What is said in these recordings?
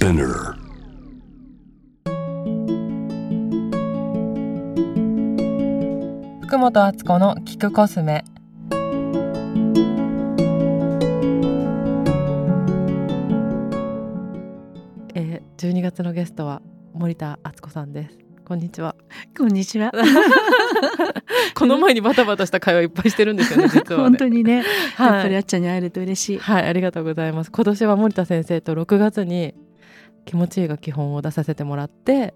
Spinner. 福本敦子の聞くコスメえー、12月のゲストは森田敦子さんですこんにちはこんにちは。この前にバタバタした会話いっぱいしてるんですよね実はね 本当にね、はいやっぱりあっちゃんに会えると嬉しい。はいありがとうございます今年は森田先生と6月に気持ちいいが基本を出させてもらって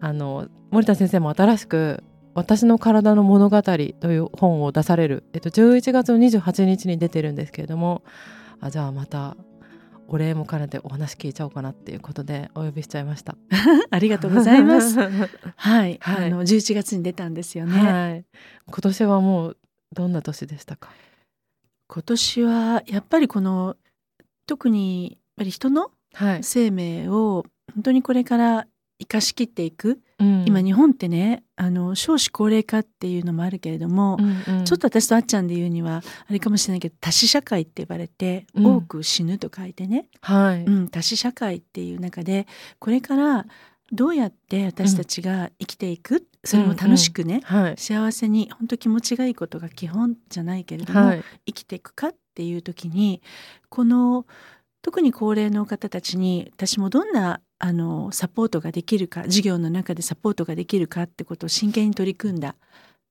あの森田先生も新しく私の体の物語という本を出される、えっと、11月の28日に出てるんですけれどもあじゃあまたお礼も兼ねてお話聞いちゃおうかなっていうことでお呼びしちゃいました。ありがとうございます。は はい、はいあの11月に出たんですよね。い、今年はもうどんな年でしたか？今年はやっぱりこの特にやっぱり人のはい、生命を本当にこれから生かしきっていく、うん。今日本ってねあの少子高齢化っていうのもあるけれども、うんうん。ちょっと私とあっちゃんで言うにはあれかもしれないけど多子社会って呼ばれて、うん。多く死ぬと書いてね、はい、うん、多子社会っていう中でこれからどうやって私たちが生きていく、それも楽しくね、はい、幸せに本当気持ちがいいことが基本じゃないけれども、はい、生きていくかっていう時にこの特に高齢の方たちに私もどんなあのサポートができるか授業の中でサポートができるかってことを真剣に取り組んだ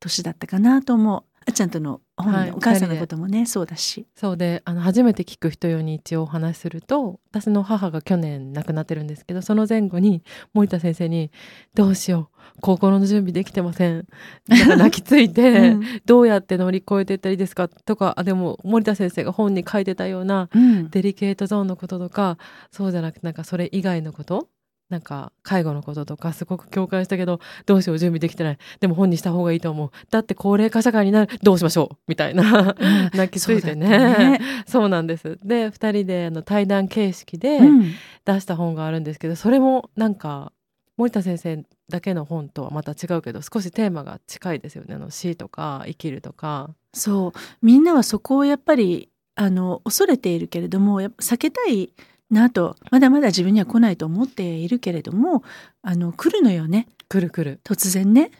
年だったかなと思う。あっちゃんとの、はいお母さんのこともねそうだし。そうであの初めて聞く人用に一応お話しすると私の母が去年亡くなってるんですけどその前後に森田先生に「どうしよう心の準備できてません」なんか泣きついて、うん。どうやって乗り越えていったらいいですかとかあでも森田先生が本に書いてたようなうん。デリケートゾーンのこととかそうじゃなくてなんかそれ以外のことなんか介護のこととかすごく共感したけどどうしよう準備できてない。でも本にした方がいいと思う。だって高齢化社会になるどうしましょうみたいな。泣きついてね。ね。そうなんです。で2人であの対談形式でうん。出した本があるんですけど、それもなんか森田先生だけの本とはまた違うけど少しテーマが近いですよね。あの死とか生きるとか。そう。みんなはそこをやっぱりあの恐れているけれどもやっぱ避けたいなとまだまだ自分には来ないと思っているけれどもあの来るのよね。くるくる。突然ね。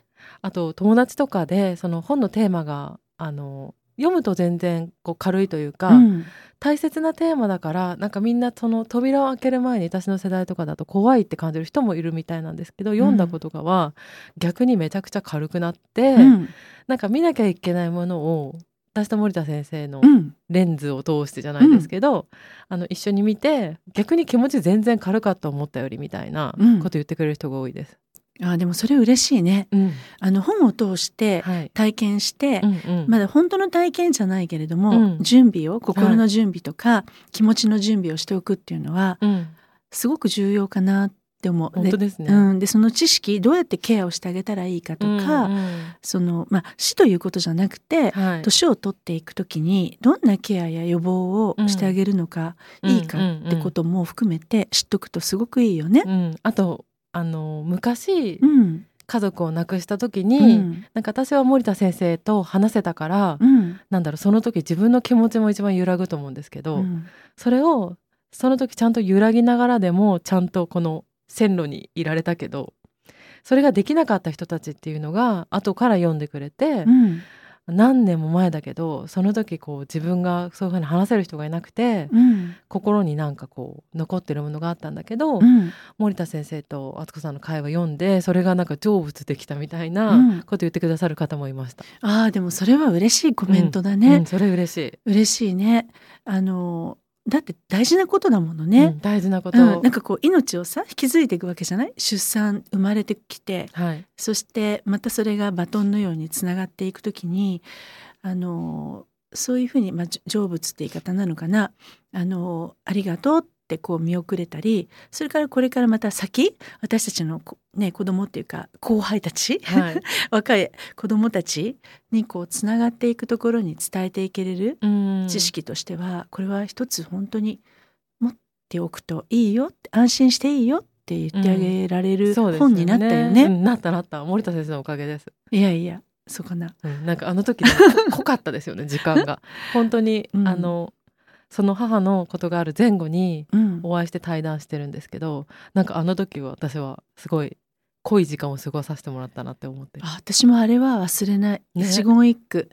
あと友達とかでその本のテーマがあの読むと全然こう軽いというか、うん。大切なテーマだからなんかみんなその扉を開ける前に私の世代とかだと怖いって感じる人もいるみたいなんですけど読んだことがは逆にめちゃくちゃ軽くなって、うん。なんか見なきゃいけないものを私と森田先生のうん。レンズを通してじゃないですけど、あの一緒に見て逆に気持ち全然軽かった思ったよりみたいなうん。こと言ってくれる人が多いです。あでもそれ嬉しいね。うん。あの本を通してはい。体験して、うんうん。まだ本当の体験じゃないけれども、うん。準備を心の準備とか、気持ちの準備をしておくっていうのはうん。すごく重要かなって思う。本当ですね。うん、でその知識どうやってケアをしてあげたらいいかとか、うんうん。そのまあ死ということじゃなくてはい。年を取っていくときにどんなケアや予防をしてあげるのがいいかってことも含めて知っとくとすごくいいよね。うん、あとあの昔、うん。家族を亡くした時うに、ん。なんか私は森田先生と話せたから、うん。なんだろうその時自分の気持ちも一番揺らぐと思うんですけど、うん。それをその時ちゃんと揺らぎながらでもちゃんとこの線路にいられたけどそれができなかった人たちっていうのが後から読んでくれて、うん何年も前だけどその時こう自分がそういうふうに話せる人がいなくて、うん心になんかこう残ってるものがあったんだけど、うん森田先生と敦子さんの会話読んでそれがなんか成仏できたみたいうんなこと言ってくださる方もいました。ああでもそれは嬉しいコメントだうねん、。それ嬉しい。嬉しいね。あのだって大事なことだものうねん。大事なこと。うん、なんかこう命をさ引き継いでいくわけじゃない？出産生まれてきてはい。そしてまたそれがバトンのようにつながっていくときにあのそういうふうに、まあ、じ成仏って言い方なのかな？あのありがとうってこう見送れたりそれからこれからまた先私たちのこ、ね、子供っていうか後輩たち、はい。若い子供たちにこうつながっていくところに伝えていけれるうん知識としては、これは一つ本当に持っておくといいよ安心していいよって言ってあげられる本になったよね。うんなったなった森田先生のおかげです。いやいやそうかな。うん、なんかあの時ね 濃かったですよね時間が。本当に、うんあのその母のことがある前後にうん。お会いして対談してるんですけどなんかあの時は私はすごい濃い時間を過ごさせてもらったなって思って。私もあれは忘れない、ね。一言一句。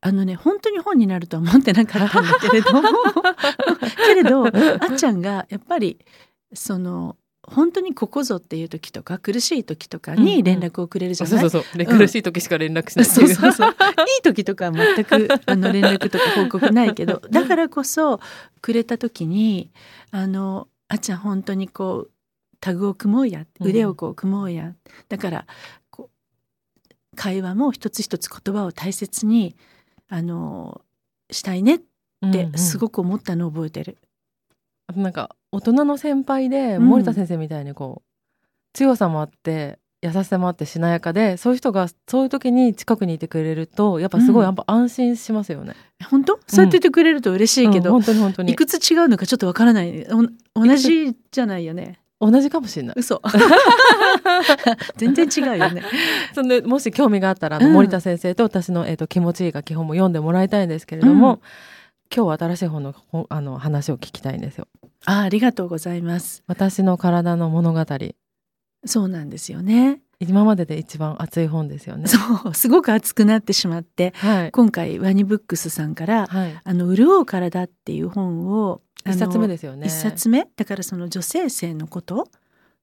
あのね本当に本になるとは思ってなかったんだけれど けれどあっちゃんがやっぱりその本当にここぞっていう時とか苦しい時とかうんうん。に連絡をくれるじゃない、そうそうそう。でうん。苦しい時しか連絡しない。いううそうそう。いい時とかは全くあの連絡とか報告ないけどだからこそくれた時にあのあっちゃん本当にこうタグを組もうやうん。腕をこう組もうや、だから会話も一つ一つ言葉を大切にあのしたいねってすくごく思ったのを覚えてる。あとなんか大人の先輩でうん森田先生みたいにこう強さもあって優しさもあってしなやかでそういう人がそういう時に近くにいてくれるとやっぱすごいうんやっぱ安心しますよね。本当？そうやって言ってくれると嬉しいけど、うん本当に本当にいくつ違うのかちょっとわからないお同じじゃないよね同じかもしれない。嘘 全然違うよね。そんでもし興味があったら森田先生と私の、えー、と気持ちいいが基本も読んでもらいたいんですけれども、うん今日は新しい本のほあの話を聞きたいんですよ。あありがとうございます。私の体の物語そうなんですよね。今までで一番熱い本ですよね。そうすごく熱くなってしまってはい、今回ワニブックスさんからはい、「あの潤う体」っていう本を一冊目でですよね。一冊目？だからその女性性のこと？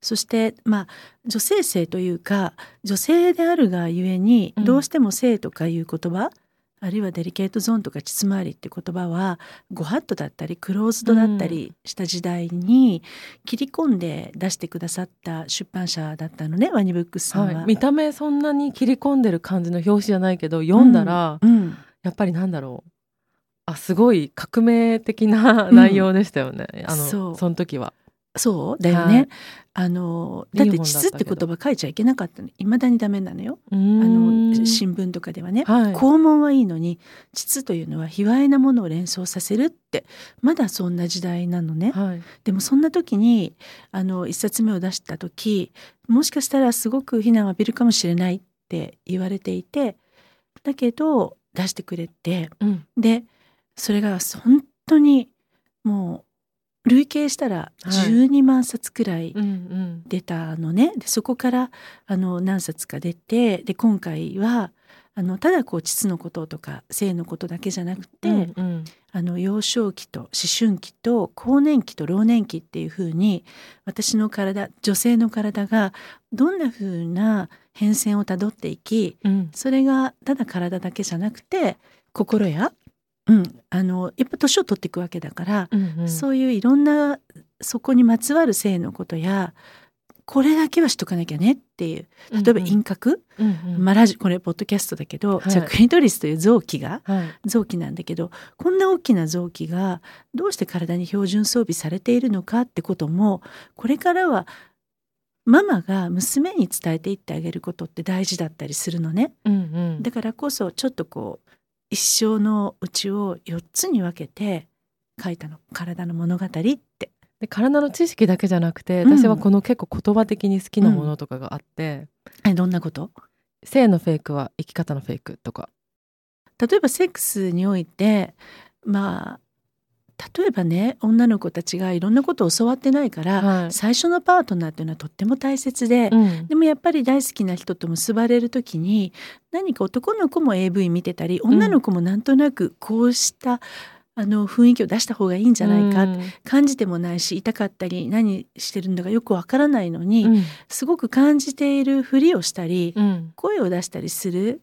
そしてまあ女性性というか女性であるがゆえにうんどうしても性とかいう言葉、あるいはデリケートゾーンとか膣回りって言葉はご法度だったりクローズドだったりした時代に切り込んで出してくださった出版社だったのねワニブックスさんは。はい、見た目そんなに切り込んでる感じの表紙じゃないけど読んだら、うんうん。やっぱりなんだろう。あすごい革命的な内容でしたよね、あのそう。その時は。そうだよね。はいあのだっていい本だって言葉書いちゃいけなかったの。未だにダメなのよ。ああの新聞とかではね。はい、肛門はいいのに膣というのは卑猥なものを連想させるってまだそんな時代なのね。はい、でもそんな時にあの一冊目を出した時もしかしたらすごく非難を浴びるかもしれないって言われていてだけど出してくれてうん、でそれが本当にもう累計したらはい。12万冊くらいうんうん。出たのね、でそこからあの何冊か出てで今回はあのただこう膣のこととか性のことだけじゃなくて、うんうん。あの幼少期と思春期と更年期と老年期っていう風に私の体女性の体がどんな風な変遷をたどっていきうん。それがただ体だけじゃなくて心や、うん、あのやっぱ年を取っていくわけだから、うんうん。そういういろんなそこにまつわる性のことやこれだけはしとかなきゃねっていう例えば輪郭、うんうん。まあラジこれポッドキャストだけど、はい。じゃあクリトリスという臓器がはい。臓器なんだけどこんな大きな臓器がどうして体に標準装備されているのかってこともこれからはママが娘に伝えていってあげることって大事だったりするのね。うんうん。だからこそちょっとこう一生のうちを4つに分けて書いたの「体の物語」って。で体の知識だけじゃなくてうん。私はこの結構言葉的に好きなものとかがあって、えどんなこと？性のフェイクは生き方のフェイクとか。例えばセックスにおいてまあ例えばね女の子たちがいろんなことを教わってないから、はい。最初のパートナーっていうのはとっても大切で、うん。でもやっぱり大好きな人と結ばれる時に何か男の子も AV 見てたり女の子もなんとなくこうした、あの雰囲気を出した方がいいんじゃないか、うん。感じてもないし痛かったり何してるんだかよくわからないのに、うん。すごく感じているふりをしたり、うん。声を出したりする。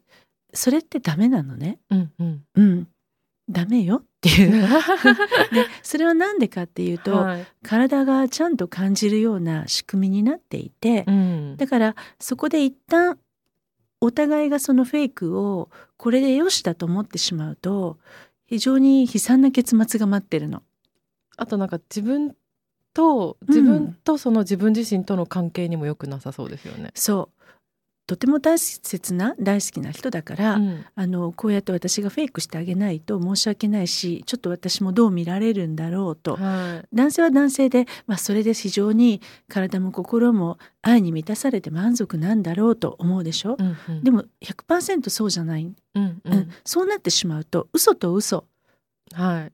それってダメなのね。うんうん。うん、ダメよっていう。でそれは何でかっていうと、はい体がちゃんと感じるような仕組みになっていて、うんだからそこで一旦お互いがそのフェイクをこれでよしだと思ってしまうと非常に悲惨な結末が待ってるの。あとなんか自分と自分とその自分自身との関係にも良くなさそうですよね。そうとても大切な大好きな人だから、うん。あのこうやって私がフェイクしてあげないと申し訳ないしちょっと私もどう見られるんだろうと。はい。男性は男性で、まあ、それで非常に体も心も愛に満たされて満足なんだろうと思うでしょ、うんうん。でも100%そうじゃない、うんううんん。そうなってしまうと嘘と嘘は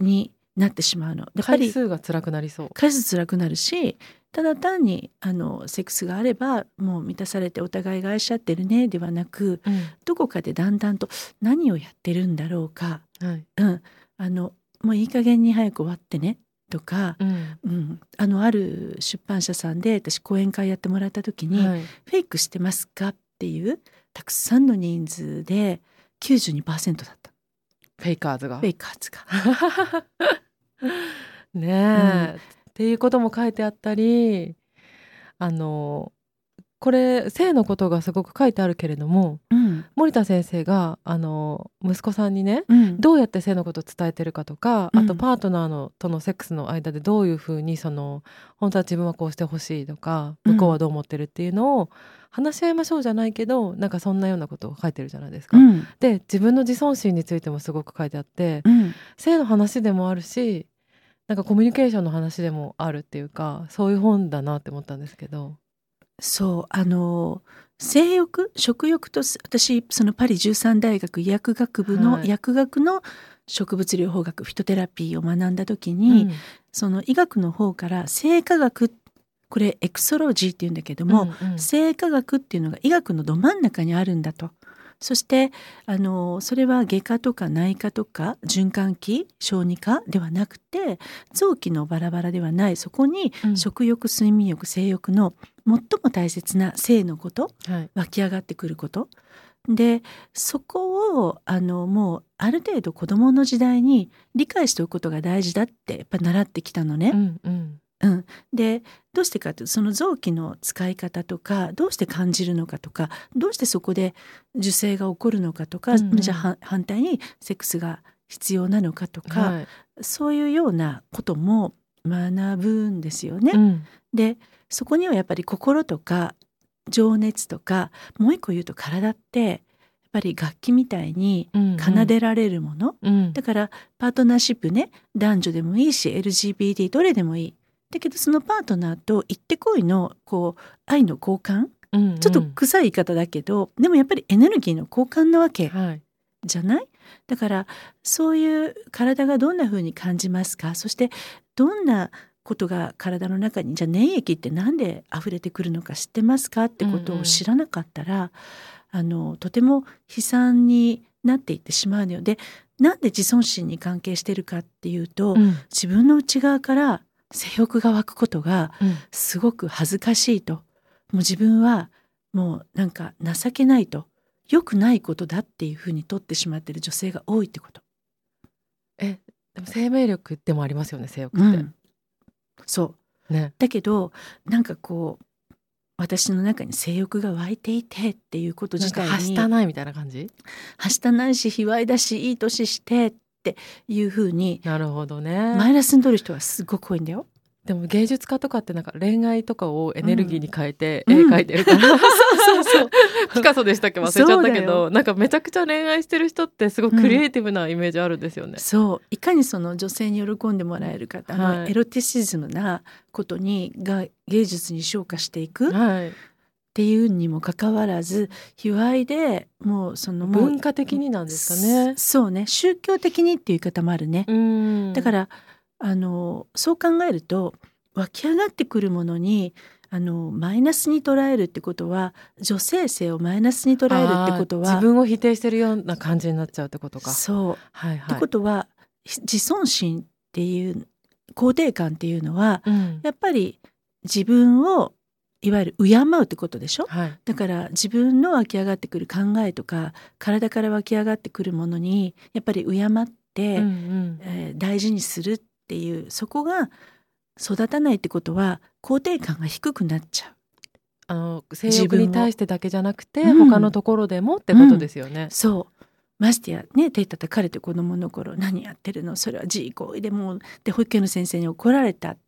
い。になってしまうの。やっぱ回り数が辛くなりそう。回数辛くなるしただ単にあのセックスがあればもう満たされてお互いが愛し合ってるねではなくうん。どこかでだんだんと何をやってるんだろうか、はい。うん、あのもういい加減に早く終わってねとか、うん。うん、あのある出版社さんで私講演会やってもらった時に「はい。フェイクしてますか?」っていうたくさんの人数で92%だったフェイカーズが。フェイカーズが。ねえ、っていうことも書いてあったりあのこれ性のことがすごく書いてあるけれどもうん。森田先生があの息子さんにねうん。どうやって性のことを伝えてるかとか、うん。あとパートナーのとのセックスの間でどういうふうにその本当は自分はこうしてほしいとかうん。向こうはどう思ってるっていうのを話し合いましょうじゃないけどなんかそんなようなことを書いてるじゃないですか。うん。で自分の自尊心についてもすごく書いてあってうん。性の話でもあるしなんかコミュニケーションの話でもあるっていうかそういう本だなって思ったんですけど。そうあの性欲食欲とす私そのパリ13大学医薬学部の、はい。薬学の植物療法学フィトテラピーを学んだ時に、うん。その医学の方から性科学これエクソロジーっていうんだけども、うんうん。性科学っていうのが医学のど真ん中にあるんだと。そしてあのそれは外科とか内科とか循環器小児科ではなくて臓器のバラバラではない。そこにうん。食欲睡眠欲性欲の最も大切な性のことはい。湧き上がってくること。でそこをあのもうある程度子どもの時代に理解しておくことが大事だってやっぱ習ってきたのね。うんうんうん、でどうしてかというとその臓器の使い方とかどうして感じるのかとかどうしてそこで受精が起こるのかとか、うんうん。じゃあは反対にセックスが必要なのかとか、はい。そういうようなことも学ぶんですよね。うん。でそこにはやっぱり心とか情熱とかもう一個言うと体ってやっぱり楽器みたいにうん奏でられるもの、うん。だからパートナーシップね男女でもいいし LGBT どれでもいい。だけどそのパートナーと行ってこいのこう愛の交換？うんうん。ちょっと臭い言い方だけど、でもやっぱりエネルギーの交換なわけはい。じゃない？だからそういう体がどんな風に感じますか？そしてどんなことが体の中にじゃあ粘液ってなんで溢れてくるのか知ってますか？ってことうんうんを知らなかったら、あのとても悲惨になっていってしまうのよ。でなんで自尊心に関係してるかっていうと、うん。自分の内側から性欲が湧くことがうん。すごく恥ずかしいと。もう自分はもうなんか情けないと。良くないことだっていうふうに取ってしまってる女性が多いってこと。えでも生命力でもありますよね性欲って、うん。そう。ね。だけどなんかこう私の中に性欲が湧いていてっていうこと自体にはしたないみたいな感じ？はしたないし卑猥だしいい年してっていうふうになるほどね。マイナスに取る人はすごく多いんだよ。でも芸術家とかってなんか恋愛とかをエネルギーに変えてうん。絵描いてるから、そうそうそうピカソでしたっけ忘れちゃったけど。なんかめちゃくちゃ恋愛してる人ってすごいクリエイティブなイメージあるんですよね。そう。いかにその女性に喜んでもらえるかあの、はい。エロティシズムなことにが芸術に昇華していくっはい、ていうにもかかわらず卑猥でもうその文化的になんですかね。そそうね宗教的にっていう言い方もあるね。うんだからあのそう考えると湧き上がってくるものにあのマイナスに捉えるってことは女性性をマイナスに捉えるってことは自分を否定してるような感じになっちゃうってことか。そうはいはい。ってことは自尊心っていう肯定感っていうのはうんやっぱり自分をいわゆる敬うってことでしょ？はい。だから自分の湧き上がってくる考えとか体から湧き上がってくるものにやっぱり敬って、うんうん。えー大事にするっていうそこが育たないってことは肯定感が低くなっちゃう。あの性欲に対してだけじゃなくて、うん。他のところでもってことですよね。そう。ましてやね手叩かれて子供の頃何やってるの？それは自慰行為でもうで保育園の先生に怒られたっ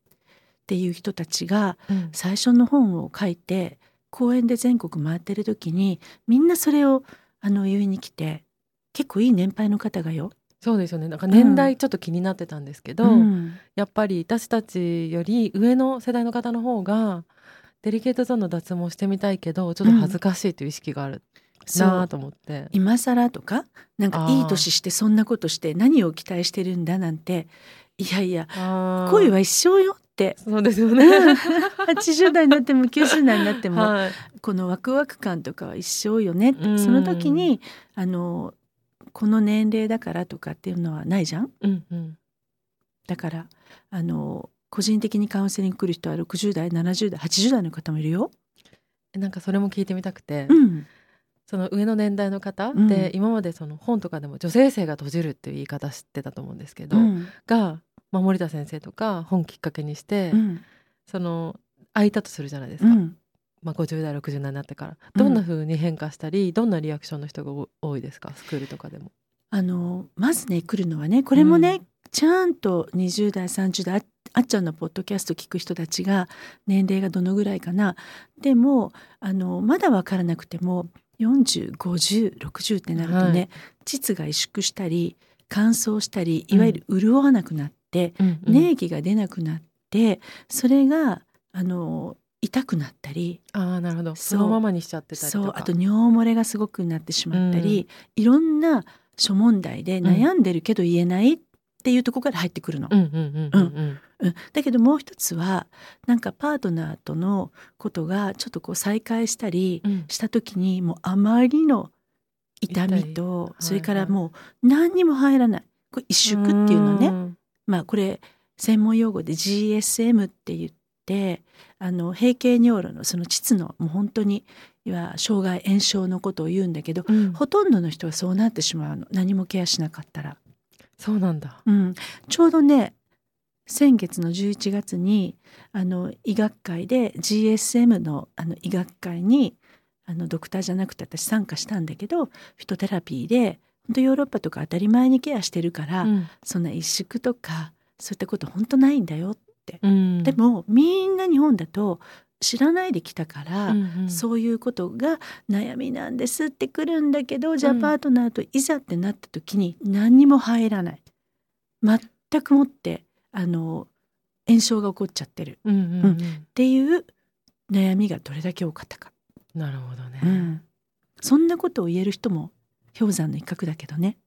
ていう人たちがうん。最初の本を書いて公園で全国回ってる時にみんなそれをあの言いに来て結構いい年配の方がよ。そうですよね。なんか年代ちょっと気になってたんですけど、うん。やっぱり私たちより上の世代の方の方がデリケートゾーンの脱毛してみたいけどちょっと恥ずかしいという意識があるなあと思って。今更とかなんかいい年してそんなことして何を期待してるんだなんていやいや恋は一生よ。って。そうですよね。80代になっても90代になっても、はい、このワクワク感とかは一生よねって。その時にあのこの年齢だからとかっていうのはないじゃん、うんうん、だからあの個人的にカウンセリング来る人は60代70代80代の方もいるよ。なんかそれも聞いてみたくて、うん、その上の年代の方で、今までその本とかでも女性性が閉じるっていう言い方知ってたと思うんですけど、うん、が、まあ、森田先生とか本きっかけにして、その空いたとするじゃないですか。まあ、50代60代になってから。どんな風に変化したり、どんなリアクションの人が多いですか？スクールとかでも。あのまずね来るのはねこれもね、ちゃんと20代30代あっちゃんのポッドキャスト聞く人たちが年齢がどのぐらいかな。でもあのまだ分からなくても405060ってなるとね、はい、膣が萎縮したり乾燥したりいわゆる潤わなくなって、うん、粘液が出なくなってそれがあの痛くなったりあなるほど。そのままにしちゃってたりそう。あと尿漏れがすごくなってしまったり、うん、いろんな諸問題で悩んでるけど言えないっっていうとこから入ってくるの。だけどもう一つはなんかパートナーとのことがちょっとこう再会したりした時に、もうあまりの痛みとそれからもう何にも入らない。これ萎縮っていうのねまあこれ専門用語で GSM って言ってあの閉経尿路のその膣のもう本当に障害炎症のことを言うんだけど、うん、ほとんどの人はそうなってしまうの。何もケアしなかったら。そうなんだ、うん、ちょうどね先月の11月にあの医学会で GSM のあの医学会にあのドクターじゃなくて私参加したんだけどフィトテラピーで本当ヨーロッパとか当たり前にケアしてるから、うん、そんな萎縮とかそういったこと本当ないんだよって、うん、でもみんな日本だと知らないで来たから、うんうん、そういうことが悩みなんですってくるんだけどじゃあパートナーといざってなった時に何にも入らない。全くもってあの炎症が起こっちゃってる、うんうん。うん、っていう悩みがどれだけ多かったか。なるほどね、うん、そんなことを言える人も氷山の一角だけどね。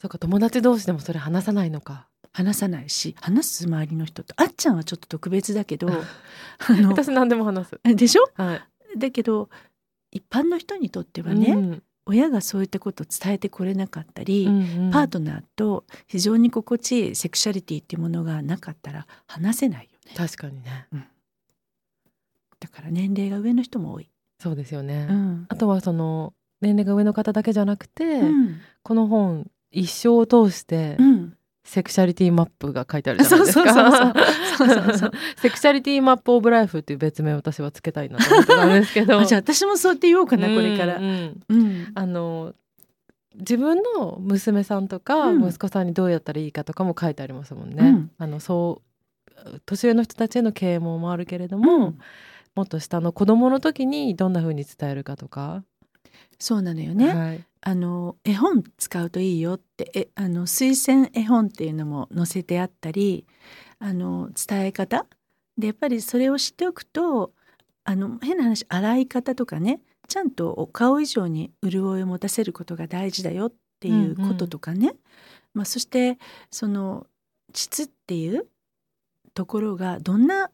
そうか友達同士でもそれ話さないのか。話さないし話す周りの人とあっちゃんはちょっと特別だけど 私何でも話す。でしょ、はい、だけど一般の人にとってはね、うん、親がそういったことを伝えてこれなかったり、うんうん、パートナーと非常に心地いいセクシャリティっていうものがなかったら話せないよね。確かにね、うん、だから年齢が上の人も多い。そうですよね、うん、あとはその年齢が上の方だけじゃなくて、この本一生を通して、セクシャリティマップが書いてあるじゃないですか。セクシャリティマップオブライフっていう別名を私はつけたいなと思ってたんですけど。じゃあ私もそうって言おうかな、これから。うんうん、あの自分の娘さんとか息子さんにどうやったらいいかとかも書いてありますもんね。うん、あのそう年上の人たちへの啓蒙もあるけれども、もっと下の子供の時にどんな風に伝えるかとか。そうなのよね、はい、あの絵本使うといいよって。えあの推薦絵本っていうのも載せてあったりあの伝え方？でやっぱりそれを知っておくとあの変な話洗い方とかね。ちゃんとお顔以上に潤いを持たせることが大事だよっていうこととかね、うんうん、まあ、そしてその膣っていうところがどんな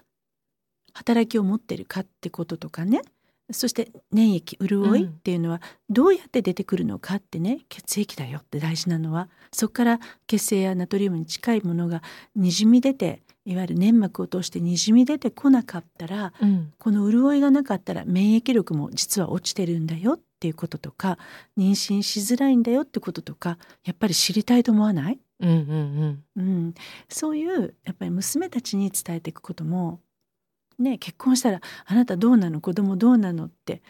働きを持ってるかってこととかねそして粘液潤いっていうのはどうやって出てくるのかってね、血液だよって大事なのはそこから血清やナトリウムに近いものがにじみ出ていわゆる粘膜を通してにじみ出てこなかったら、うん、この潤いがなかったら免疫力も実は落ちてるんだよっていうこととか妊娠しづらいんだよってこととかやっぱり知りたいと思わない、うんうんうん。うん、そういうやっぱり娘たちに伝えていくこともね結婚したらあなたどうなの？子供どうなの？って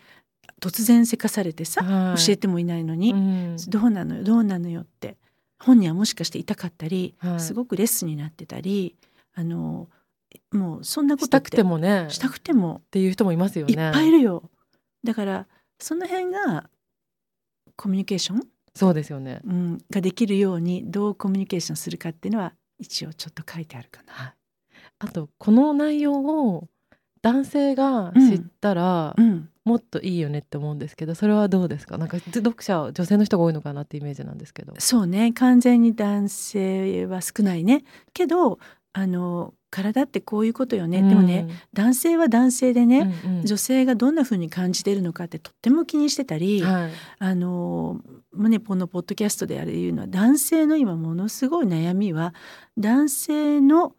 突然せかされてさ、はい、教えてもいないのに、うん、どうなのよ？どうなのよ？って本人はもしかして痛かったり、はい、すごくレッスンになってたりあのもうそんなことしたくてもね。したくてもっていう人もいますよね。いっぱいいるよ。だからその辺がコミュニケーション？そうですよね、うん、ができるようにどうコミュニケーションするかっていうのは一応ちょっと書いてあるかな。はい、あとこの内容を男性が知ったら、うん、もっといいよねって思うんですけどそれはどうですか？なんか読者は女性の人が多いのかなってイメージなんですけど。そうね。完全に男性は少ないね。けどあの体ってこういうことよね、でもね男性は男性でね、うんうん、女性がどんな風に感じてるのかってとっても気にしてたり、はい、あのねこのポッドキャストであれ言うのは男性の今ものすごい悩みは男性の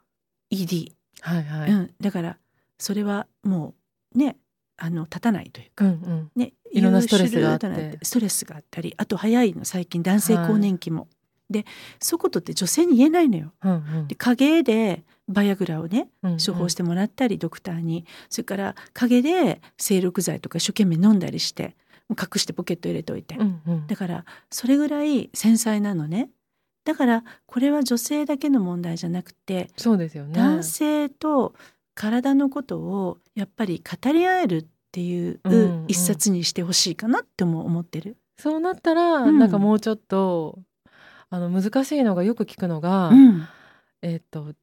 ED、はいはい。うん、だからそれはもうねあの立たないというか、うんうん、ねいろんなストレスがあって。ストレスがあったりあと早いの最近男性更年期も。はい、でそういうことって女性に言えないのよ。うんうん、で陰でバイアグラをね処方してもらったり、ドクターに。それから陰で精力剤とか一生懸命飲んだりして隠してポケット入れておいて、うんうん、だからそれぐらい繊細なのね。だからこれは女性だけの問題じゃなくてそうですよね。男性と体のことをやっぱり語り合えるっていう一冊にしてほしいかなっても思ってる。そうなったら、うん、なんかもうちょっとあの難しいのがよく聞くのが、うん、えっ、と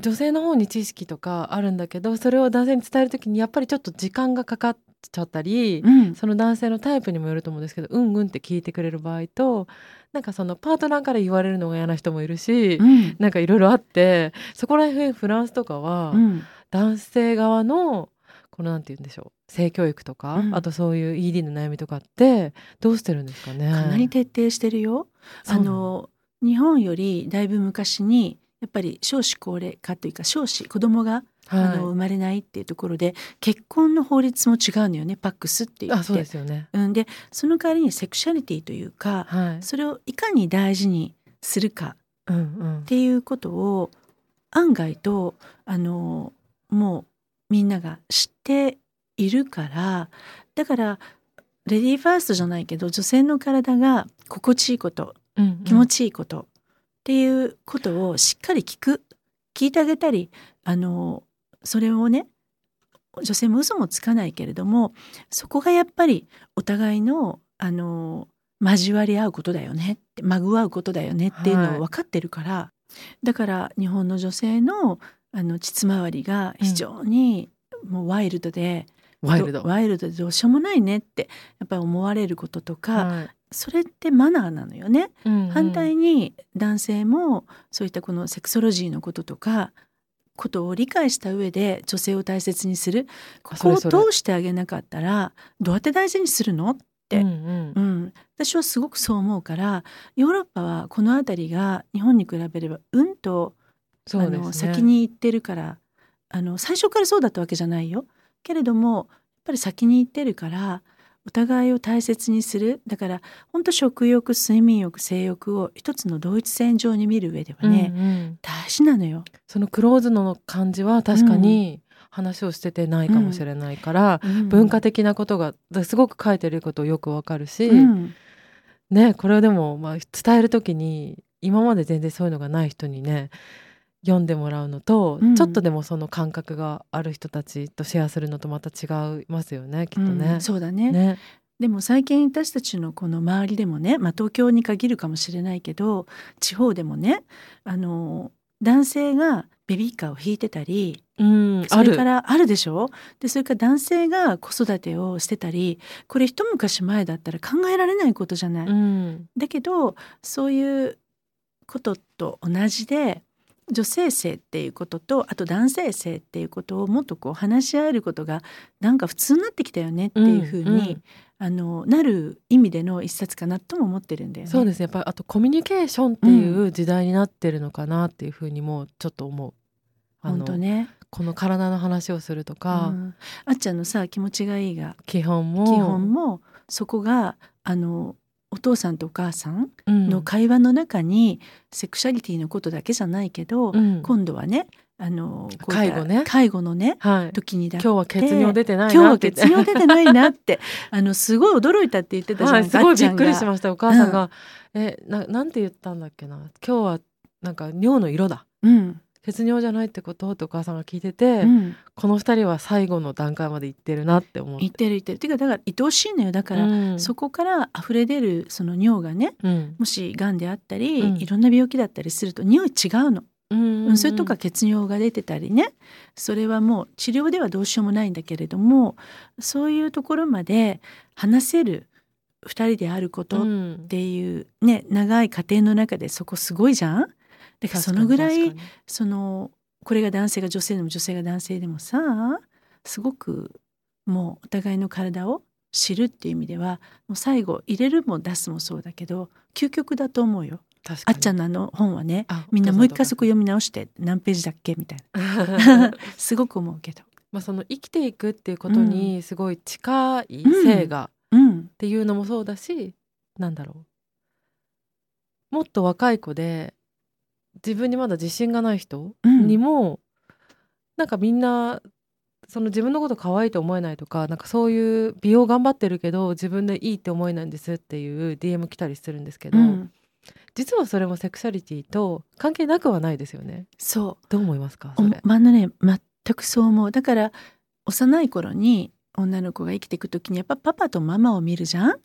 女性の方に知識とかあるんだけどそれを男性に伝える時にやっぱりちょっと時間がかかっちゃったり、うん、その男性のタイプにもよると思うんですけどうんうんって聞いてくれる場合となんかそのパートナーから言われるのが嫌な人もいるし、うん、なんかいろいろあってそこら辺フランスとかは、男性側のこのなんて言うんでしょう性教育とか、うん、あとそういう ED の悩みとかってどうしてるんですかね？かなり徹底してるよ。あの日本よりだいぶ昔にやっぱり少子高齢化というか少子子供が、はい、あの生まれないっていうところで結婚の法律も違うのよねパックスって言って。そうですよね、うん、でその代わりにセクシャリティというか、はい、それをいかに大事にするかっていうことを案外とあのもうみんなが知っているからだからレディーファーストじゃないけど女性の体が心地いいこと、うんうん、気持ちいいことっていうことをしっかり聞く。聞いてあげたりあのそれをね女性も嘘もつかないけれどもそこがやっぱりお互いのあの交わり合うことだよねってまぐわうことだよねっていうのを分かってるから、はい、だから日本の女性のあの膣周りが非常にもうワイルドで、うん、ワイルド。ワイルドでどうしようもないねってやっぱり思われることとか、はい、それってマナーなのよね、うんうん、反対に男性もそういったこのセクソロジーのこととかことを理解した上で女性を大切にするここをどうしてあげなかったらどうやって大事にするの？って、うん、うん。うん、私はすごくそう思うからヨーロッパはこの辺りが日本に比べればうんと、ね、あの先に行ってるからあの最初からそうだったわけじゃないよ。けれどもやっぱり先に行ってるからお互いを大切にする。だから本当食欲睡眠欲性欲を一つの同一線上に見る上ではね、うんうん、大事なのよ。そのクローズの感じは確かに、話をしててないかもしれないから、うん、文化的なことがすごく書いてることよくわかるし、うん、ねこれをでも、まあ、伝える時に今まで全然そういうのがない人にね読んでもらうのと、うん、ちょっとでもその感覚がある人たちとシェアするのとまた違いますよねきっとね。うん、そうだね。ね。でも最近私たちのこの周りでもね、まあ、東京に限るかもしれないけど地方でもねあの男性がベビーカーを引いてたり、うん、それからあるでしょ？でそれから男性が子育てをしてたりこれ一昔前だったら考えられないことじゃない。うん、だけどそういうことと同じで女性性っていうこととあと男性性っていうことをもっとこう話し合えることがなんか普通になってきたよねっていうふうに、うんうん、あのなる意味での一冊かなとも思ってるんだよね。そうです。ねやっぱりあとコミュニケーションっていう時代になってるのかなっていうふうにもちょっと思う。本当ね。この体の話をするとか、うん、あっちゃんのさ気持ちがいいが。基本も。基本もそこがあのお父さんとお母さんの会話の中に、セクシャリティのことだけじゃないけど、うん、今度はねあの介護ね。介護のね、はい、時にだ今日は血尿出てない今日は血尿出てないなって あのすごい驚いたって言ってたじゃん、はい、すごいびっくりしました。お母さんが、うん、えななんて言ったんだっけな。今日はなんか尿の色だ、うん、血尿じゃないってことってお母さんが聞いてて、うん、この2人は最後の段階まで行ってるなって思って。行ってる行ってる。っていうかだから愛おしいのよ。だから、うん、そこから溢れ出るその尿がね、うん、もしがんであったり、いろんな病気だったりすると匂い違うの。うん。うん。それとか血尿が出てたりね。それはもう治療ではどうしようもないんだけれどもそういうところまで話せる2人であることっうんていうね長い過程の中でそこすごいじゃんだからそのぐらいそのこれが男性が女性でも女性が男性でもさすごくもうお互いの体を知るっていう意味ではもう最後入れるも出すもそうだけど究極だと思うよ。あっちゃんのあの本はねあみんなもう一回そこお読み直して何ページだっけみたいな。すごく思うけど。まあその生きていくっていうことにすごい近い性がうん。っていうのもそうだし、なんだろう。もっと若い子で自分にまだ自信がない人うん。にも、なんかみんなその自分のこと可愛いと思えないとかなんかそういう美容頑張ってるけど自分でいいって思えないんですっていう DM 来たりするんですけど、うん。実はそれもセクシャリティと関係なくはないですよね。そう。どう思いますかおそれ、まあね全くそう思う。だから幼い頃に女の子が生きていく時にやっぱパパとママを見るじゃん？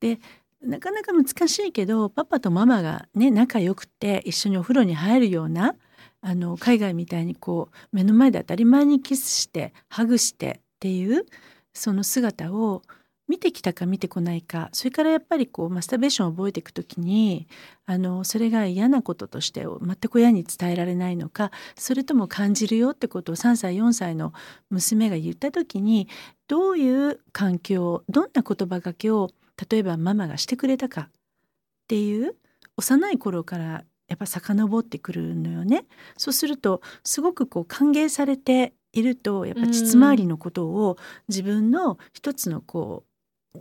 でなかなか難しいけどパパとママがね仲良くて一緒にお風呂に入るようなあの海外みたいにこう目の前で当たり前にキスしてハグしてっていうその姿を見てきたか見てこないかそれからやっぱりこうマスターベーションを覚えていく時にあのそれが嫌なこととして全く親に伝えられないのかそれとも感じるよってことを3歳4歳の娘が言った時にどういう環境どんな言葉がけを例えばママがしてくれたかっていう幼い頃からやっぱ遡ってくるのよね。そうするとすごくこう歓迎されているとやっぱ膣回りのことを自分の一つのこう、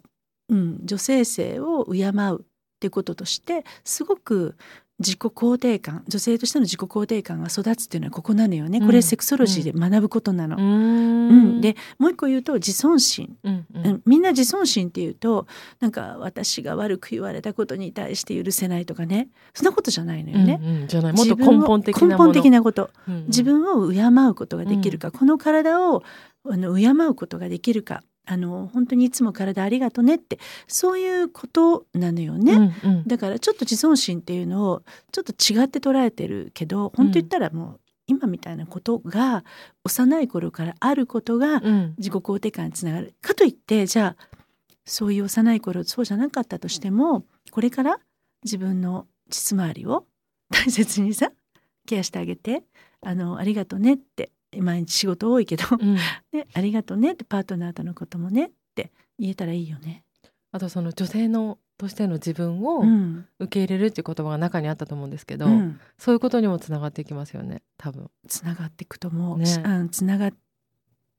うん、女性性を敬うっていうこととしてすごく自己肯定感女性としての自己肯定感が育つっていうのはここなのよね。こうん。れセクソロジーで学ぶことなの。うーうん。ん、でもう一個言うと自尊心、うんううん。ん、みんな自尊心っていうとなんか私が悪く言われたことに対して許せないとかね。そんなことじゃないのよね。うんうん。じゃない。もっと根本的な根本的なこと。うんうん。自分を敬うことができるか、この体をあの敬うことができるかあの本当にいつも体ありがとねってそういうことなのよね。うんうんだからちょっと自尊心っていうのをちょっと違って捉えてるけど本当言ったらもう今みたいなことが幼い頃からあることがうん自己肯定感につながる。かといってじゃあそういう幼い頃そうじゃなかったとしてもこれから自分の膣周りを大切にさケアしてあげてあのありがとねって毎日仕事多いけど、うん。ね、ありがとねってパートナーとのこともねって言えたらいいよね。あとその女性のとしての自分をうん。受け入れるっていう言葉が中にあったと思うんですけど、うん。そういうことにもつながっていきますよね多分。つながっていくと思う、ね。うん、つながっ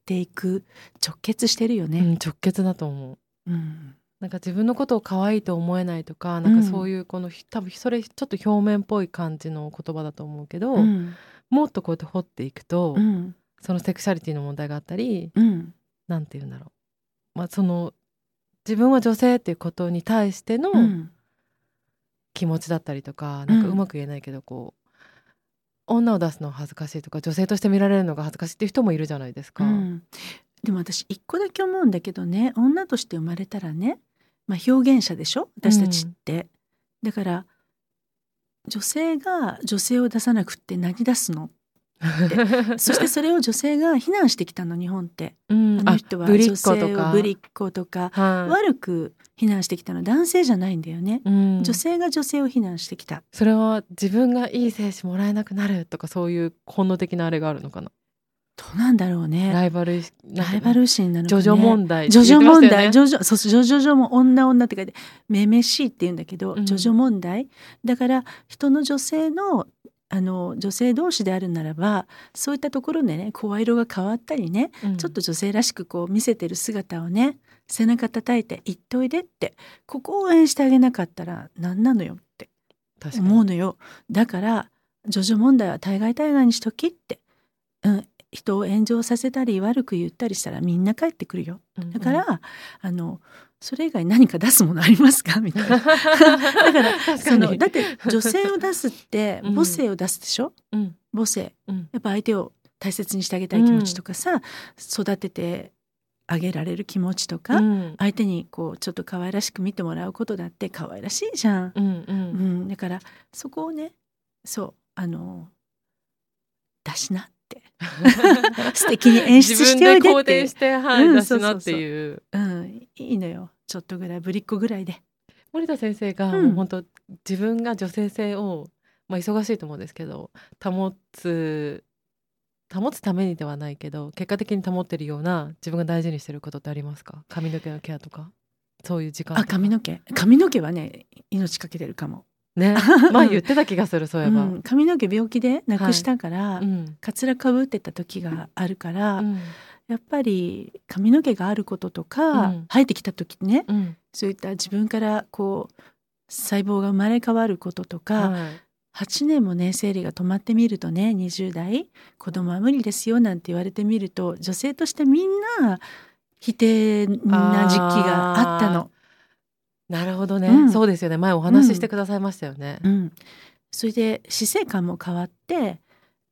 ていく直結してるようんね。直結だと思う。うん。なんか自分のことを可愛いと思えないとかなんかそういうこの、多分それちょっと表面っぽい感じの言葉だと思うけど、うんもっとこうやって掘っていくと、うん。そのセクシャリティの問題があったりうん。なんて言うんだろう、まあ、その自分は女性っていうことに対してのうん。気持ちだったりとか、なんかうまく言えないけどこう女を出すのは恥ずかしいとか女性として見られるのが恥ずかしいっていう人もいるじゃないですか。うん。でも私一個だけ思うんだけどね女として生まれたらね、まあ、表現者でしょ？私たちって、だから女性が女性を出さなくって何出すの？そしてそれを女性が非難してきたの日本って、うん。あの人は女性をぶりっ子とか。はい。悪く非難してきたの。男性じゃないんだよね、うん。女性が女性を非難してきた。それは自分がいい精子もらえなくなるとかそういう本能的なあれがあるのかな、どうなんだろうねライバルライバル心なのかねジョジョ問題ジョジョ問題、ジョョジョ、そうそう、ジョジョジョも女女って書いて、めめしいって言うんだけど、うんジョジョ問題？だから、人の女性の、あの、女性同士であるならば、そういったところでね、声色が変わったりね、ちょっと女性らしくこう見せてる姿をね、背中叩いて言っといでって、ここを応援してあげなかったら何なのよって思うのよ。だから、ジョジョ問題は対外対外にしときって。うん、人を炎上させたり悪く言ったりしたらみんな帰ってくるよ。だから、あのそれ以外何か出すものありますか？みたいな。だからそに。のだって女性を出すって うん。母性を出すでしょ、うん。母性。うん。やっぱ相手を大切にしてあげたい気持ちとかさ、育ててあげられる気持ちとか、うん。相手にこうちょっと可愛らしく見てもらうことだって可愛らしいじゃん。うんううん。ん、だからそこをねそうあのしな 素敵に演出しておいでって。して、はいうん出しなっていう。うん、いいのよ。ちょっとぐらいぶりっ子ぐらいで。森田先生がうん。本当、自分が女性性を、まあ、忙しいと思うんですけど保つ保つためにではないけど結果的に保ってるような自分が大事にしてることってありますか？髪の毛のケアとか？そういう時間とあか髪の毛。髪の毛はね命かけてるかも、ね。前言ってた気がするそういえば、うん、髪の毛病気でなくしたから、うん。かつらかぶってた時があるから、うん。やっぱり髪の毛があることとか、うん。生えてきた時ねうん。そういった自分からこう細胞が生まれ変わることとか、はい。8年もね生理が止まってみるとね20代子供は無理ですよなんて言われてみると女性としてみんな否定な時期があったの。なるほどね、うん。そうですよね。前お話ししてくださいましたよね、うん、それで死生観も変わって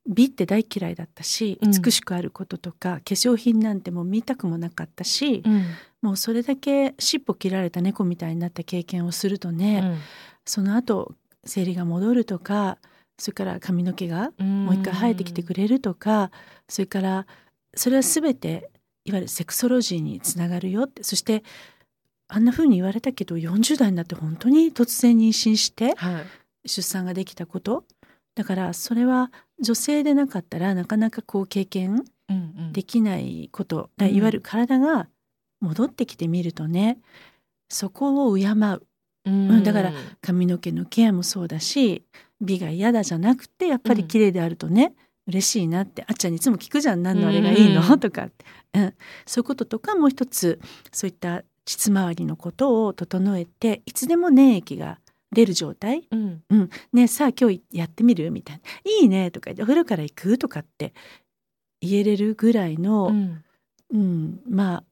美って大嫌いだったしうん。美しくあることとか、化粧品なんてもう見たくもなかったし、うん。もうそれだけ尻尾切られた猫みたいになった経験をするとね、その後生理が戻るとかそれから髪の毛がうん。もう一回生えてきてくれるとかそれからそれは全ていわゆるセクソロジーにつながるよって。そしてあんな風に言われたけど40代になって本当に突然妊娠してはい。出産ができたこと？だからそれは女性でなかったらなかなかこう経験うんうん。できないこと。だうんいわゆる体が戻ってきてみるとねそこを敬う。うん。だから髪の毛のケアもそうだし美が嫌だじゃなくてやっぱり綺麗であるとね、嬉しいなってあっちゃんにいつも聞くじゃん。何のあれがいいの、うんとか、うん、そういうこととかもう一つそういった膣周りのことを整えていつでも粘液が出る状態？うん「ねさあ今日やってみる?」みたいな「いいね」とか言って「お風呂から行く?」とかって言えれるぐらいの、うん。うんまあ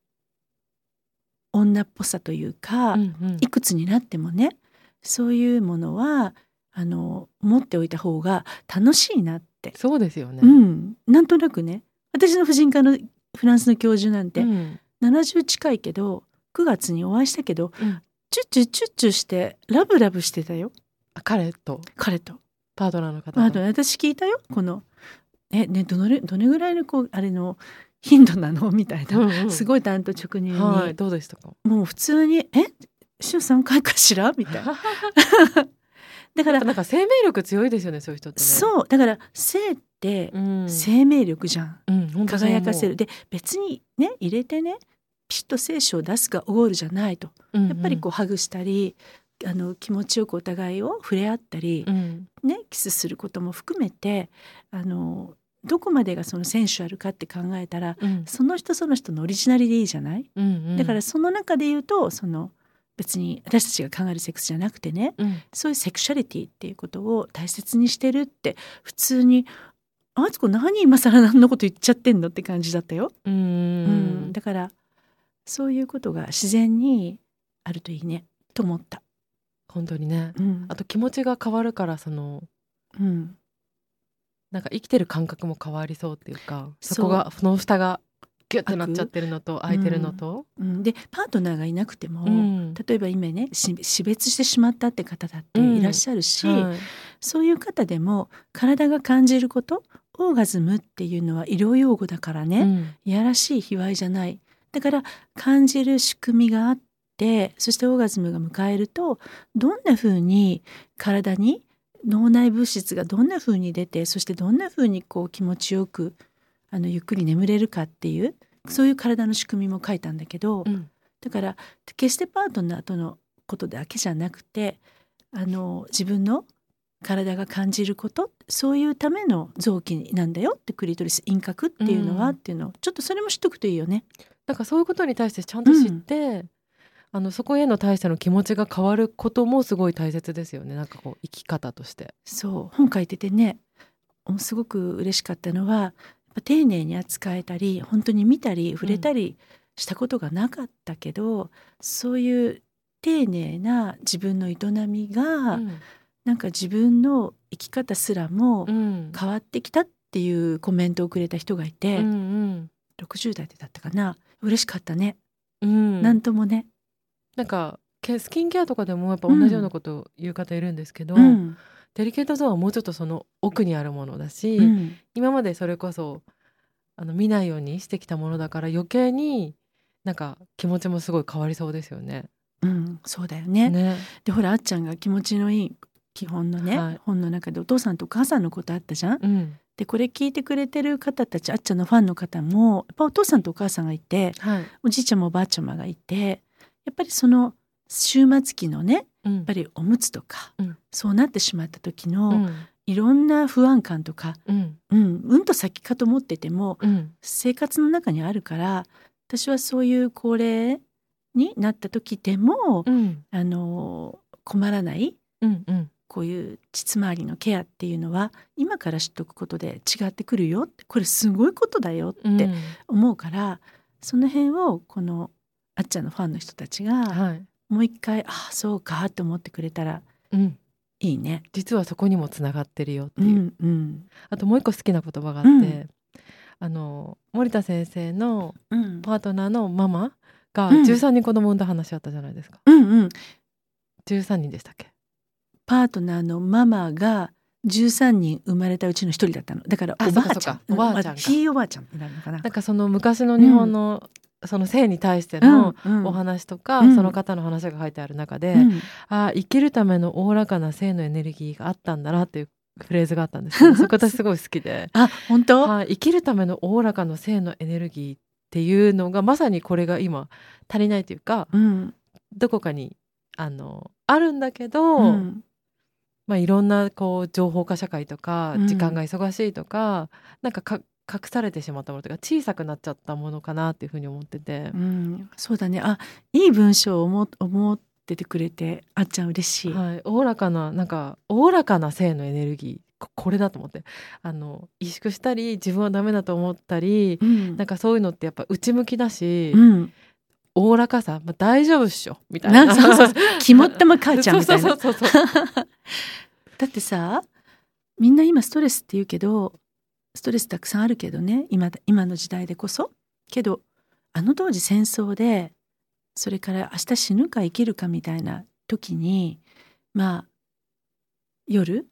女っぽさというか、うんうん。いくつになってもねそういうものはあの持っておいた方が楽しいなって、そうですよね、うん、なんとなくね。私の婦人科のフランスの教授なんてうん。70近いけど9月にお会いしたけど、うん。チュッチュチュッチュしてラブラブしてたよ。あ彼と？彼と。パートナーの方と？まあ、あと私聞いたよ。このえねどのれどれぐらいのこうあれの頻度なの？みたいな、うんうん。すごい担当直入に、はいどうでしたか？もう普通に「え？週3回かしら?」みたいな。だからなんか生命力強いですよねそういう人ってね。そう。だから性ってうん。生命力じゃん、うん輝かせる。で別にね入れてねピシッと精子を出すがゴールじゃないと。うんうん。やっぱりこうハグしたり、あの気持ちよくお互いを触れ合ったり、うん。ねキスすることも含めてあのどこまでがそのセンシュアルかって考えたらうん。その人その人のオリジナルでいいじゃない、うんうん。だからその中で言うとその別に私たちが考えるセックスじゃなくてねうん。そういうセクシャリティっていうことを大切にしてるって普通に「あつこ何今更何のこと言っちゃってんの?」って感じだったよ。うん。うん。だからそういうことが自然にあるといいね。と思った。本当にね。うん。あと気持ちが変わるからそのうん。なんか生きてる感覚も変わりそうっていうかそこがその下がギュッてなっちゃってるのと開いてるのと、うん、でパートナーがいなくても、うん。例えば今ねし死別してしまったって方だっていらっしゃるし、はい。そういう方でも体が感じることオーガズムっていうのは医療用語だからね、うん。いやらしい卑猥じゃないだから感じる仕組みがあってそしてオーガズムが迎えるとどんな風に体に脳内物質がどんな風に出てそしてどんな風にこう気持ちよくあのゆっくり眠れるかっていうそういう体の仕組みも書いたんだけど、うんだから決してパートナーとのことだけじゃなくてあの自分の体が感じることそういうための臓器なんだよってクリトリス輪郭っていうのは、うんっていうのをちょっとそれも知っとくといいよね。なんかそういうことに対してちゃんと知って、あのそこへの対しての気持ちが変わることもすごい大切ですよね。なんかこう生き方として。そう。本書いててねすごく嬉しかったのは丁寧に扱えたり本当に見たり触れたりしたことがなかったけど、そういう丁寧な自分の営みが、うん。なんか自分の生き方すらもうん。変わってきたっていうコメントをくれた人がいて、うん60代でだったかな嬉しかったね、うん。なんともね、なんかけスキンケアとかでもやっぱ同じようなことを言う方いるんですけど、うん。デリケートゾーンはもうちょっとその奥にあるものだし、うん。今までそれこそあの見ないようにしてきたものだから余計になんか気持ちもすごい変わりそうですよね。うん、そうだよね。ね。でほらあっちゃんが気持ちのいい基本のね、はい。本の中でお父さんとお母さんのことあったじゃん？うんでこれ聞いてくれてる方たちあっちゃんのファンの方もやっぱお父さんとお母さんがいてはい。おじいちゃんもおばあちゃまがいてやっぱりその終末期のねうん。やっぱりおむつとか、うん。そうなってしまった時うのん。いろんな不安感とか、うん。うん、うんと先かと思っててもうん。生活の中にあるから私はそういう高齢になった時でも、うん。あの困らないうんうんこういう膣周りのケアっていうのは今から知っとくことで違ってくるよってこれすごいことだよってうん。思うから、その辺をこのあっちゃんのファンの人たちがはい。もう一回ああそうかって思ってくれたらうん。いいね。実はそこにもつながってるよってういう、んうん。あともう一個好きな言葉があって、うん。あの森田先生のうん。パートナーのママがうん。13人子供産んだ話あったじゃないですか、うんうん。13人でしたっけ？パートナーのママが13人生まれたうちの一人だったの。だからあおばあちゃんおばあちゃん。かひいおばあちゃんになるのかななんかその昔の日本の、その性に対してのお話とか、うん。その方の話が書いてある中で、うん。あ生きるためのおおらかな性のエネルギーがあったんだなっていうフレーズがあったんですけど そこ私すごい好きで、あ本当、はい、生きるためのおおらかな性のエネルギーっていうのがまさにこれが今足りないというかうん。どこかにあのあるんだけど、うんまあ、いろんなこう情報化社会とかうん。時間が忙しいとか、なんかか隠されてしまったものとか小さくなっちゃったものかなっていうふうに思ってて。う、ん、そうだね。あいい文章を思思っててくれてあっちゃん嬉しい、はい、おおらかななんかおおらかな性のエネルギーここれだと思って。あの萎縮したり自分はダメだと思ったりうん。なんかそういうのってやっぱ内向きだし、うん、おおらかさ、まあ、大丈夫っしょみたいな。なそうそうそう。肝っ玉母ちゃんみたいな。だってさみんな今ストレスって言うけどストレスたくさんあるけどね今だ今の時代でこそ。けどあの当時戦争でそれから明日死ぬか生きるかみたいな時にまあ夜